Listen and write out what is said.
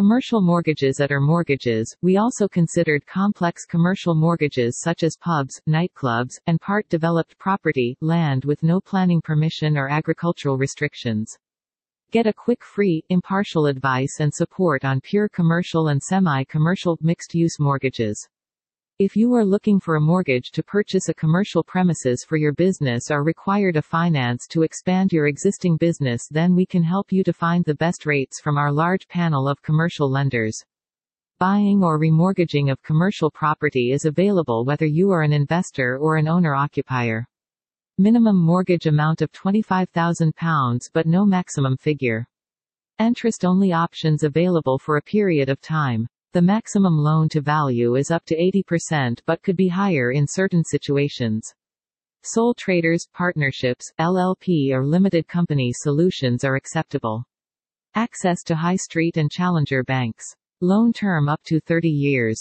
Commercial mortgages at are mortgages, we also considered complex commercial mortgages such as pubs, nightclubs, and part-developed property, land with no planning permission or agricultural restrictions. Get a quick free, impartial advice and support on pure commercial and semi-commercial, mixed-use mortgages. If you are looking for a mortgage to purchase a commercial premises for your business or required a finance to expand your existing business then we can help you to find the best rates from our large panel of commercial lenders. Buying or remortgaging of commercial property is available whether you are an investor or an owner-occupier. Minimum mortgage amount of £25,000 but no maximum figure. Interest-only options available for a period of time. The maximum loan to value is up to 80% but could be higher in certain situations. Sole traders, partnerships, LLP or limited company solutions are acceptable. Access to high street and challenger banks. Loan term up to 30 years.